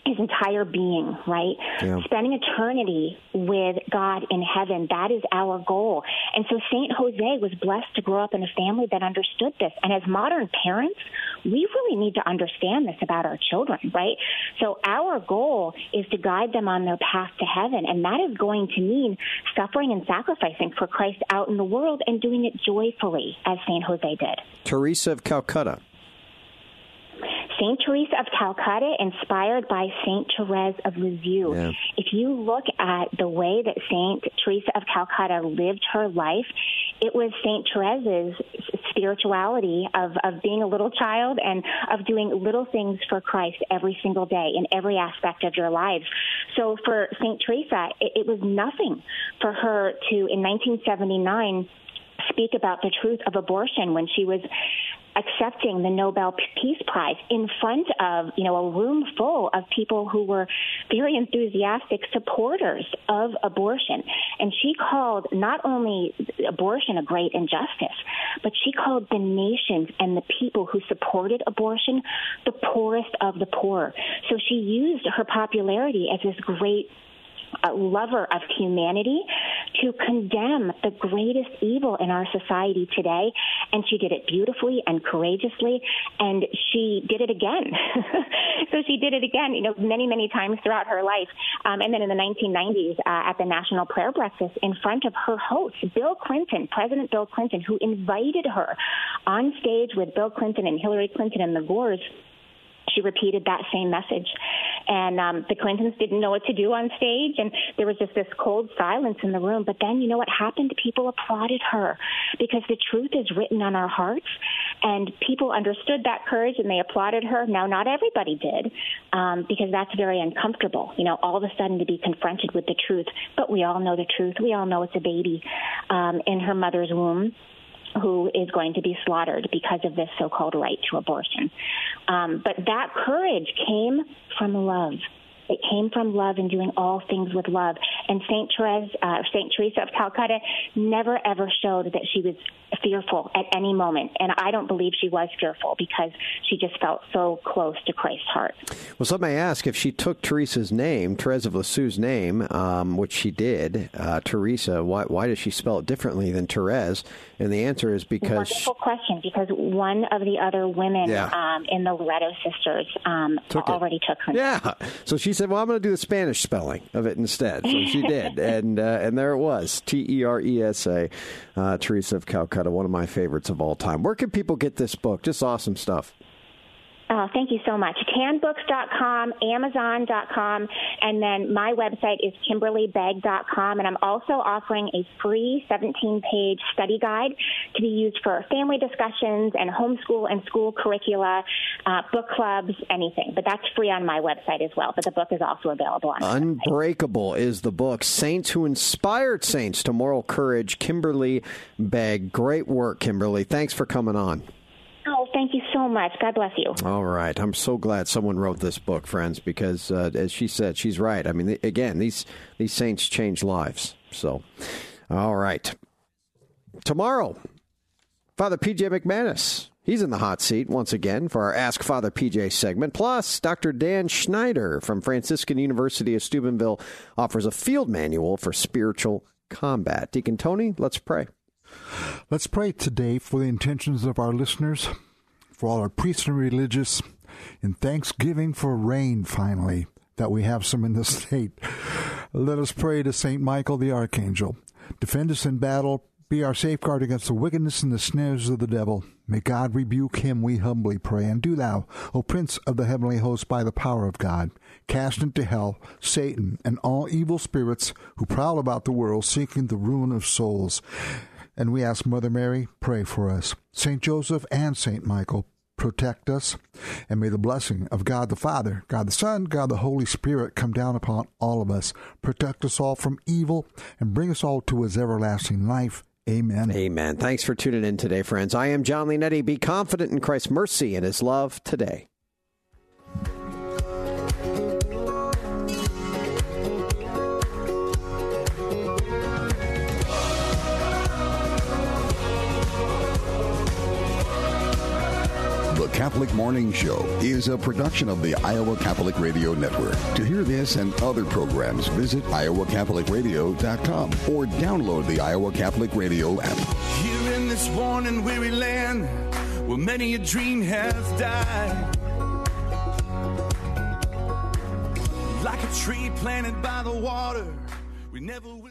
his entire being, right? Yeah. Spending eternity with God in heaven, that is our goal. And so St. Jose was blessed to grow up in a family that understood this. And as modern parents, we really need to understand this about our children, right? So our goal is to guide them on their path to heaven. And that is going to mean suffering and sacrificing for Christ out in the world and doing it joyfully, as St. Jose did. Teresa of Calcutta. Saint Teresa of Calcutta, inspired by Saint Therese of Lisieux. Yeah. If you look at the way that Saint Teresa of Calcutta lived her life, it was Saint Therese's spirituality of, of being a little child and of doing little things for Christ every single day in every aspect of your lives. So for Saint Teresa, it, it was nothing for her to, in 1979, speak about the truth of abortion when she was accepting the Nobel Peace Prize in front of, you know, a room full of people who were very enthusiastic supporters of abortion. And she called not only abortion a great injustice, but she called the nations and the people who supported abortion the poorest of the poor. So she used her popularity as this great a lover of humanity to condemn the greatest evil in our society today and she did it beautifully and courageously, and she did it again. so she did it again, you know, many, many times throughout her life. Um, and then in the 1990s, uh, at the National Prayer Breakfast, in front of her host, Bill Clinton, President Bill Clinton, who invited her on stage with Bill Clinton and Hillary Clinton and the Gores she repeated that same message. And um, the Clintons didn't know what to do on stage, and there was just this cold silence in the room. But then, you know what happened? People applauded her because the truth is written on our hearts, and people understood that courage and they applauded her. Now, not everybody did, um, because that's very uncomfortable, you know, all of a sudden to be confronted with the truth. But we all know the truth. We all know it's a baby um, in her mother's womb who is going to be slaughtered because of this so-called right to abortion. Um, but that courage came from love. It came from love and doing all things with love. And Saint Therese, uh, Saint Teresa of Calcutta, never ever showed that she was fearful at any moment. And I don't believe she was fearful because she just felt so close to Christ's heart. Well, some may ask if she took Teresa's name, Therese of Lisieux's name, um, which she did, uh, Teresa, why, why does she spell it differently than Therese? And the answer is because. Wonderful question. Because one of the other women Yeah. um, in the Loreto sisters um, Took it. already took her. Yeah. So she said, "Well, I'm going to do the Spanish spelling of it instead." So she did, and uh, and there it was, T E R E S A, uh, Teresa of Calcutta, one of my favorites of all time. Where can people get this book? Just awesome stuff. Oh, thank you so much. Tanbooks.com, Amazon.com, and then my website is KimberlyBegg.com. And I'm also offering a free 17 page study guide to be used for family discussions and homeschool and school curricula, uh, book clubs, anything. But that's free on my website as well. But the book is also available on Unbreakable is the book. Saints who inspired saints to moral courage. Kimberly Begg. Great work, Kimberly. Thanks for coming on. Oh, thank you so much. God bless you. All right. I'm so glad someone wrote this book, friends, because uh, as she said, she's right. I mean, th- again, these these saints change lives. So, all right. Tomorrow, Father PJ McManus. He's in the hot seat once again for our Ask Father PJ segment. Plus, Dr. Dan Schneider from Franciscan University of Steubenville offers a field manual for spiritual combat. Deacon Tony, let's pray. Let's pray today for the intentions of our listeners, for all our priests and religious, in thanksgiving for rain finally, that we have some in the state. Let us pray to St. Michael the Archangel. Defend us in battle, be our safeguard against the wickedness and the snares of the devil. May God rebuke him, we humbly pray. And do thou, O Prince of the heavenly host, by the power of God, cast into hell Satan and all evil spirits who prowl about the world seeking the ruin of souls. And we ask Mother Mary, pray for us. Saint Joseph and Saint Michael, protect us. And may the blessing of God the Father, God the Son, God the Holy Spirit come down upon all of us. Protect us all from evil and bring us all to his everlasting life. Amen. Amen. Thanks for tuning in today, friends. I am Jon Leonetti. Be confident in Christ's mercy and his love today. Catholic Morning Show is a production of the Iowa Catholic Radio Network. To hear this and other programs, visit iowacatholicradio.com or download the Iowa Catholic Radio app. Here in this worn and weary land, where many a dream has died. Like a tree planted by the water, we never will.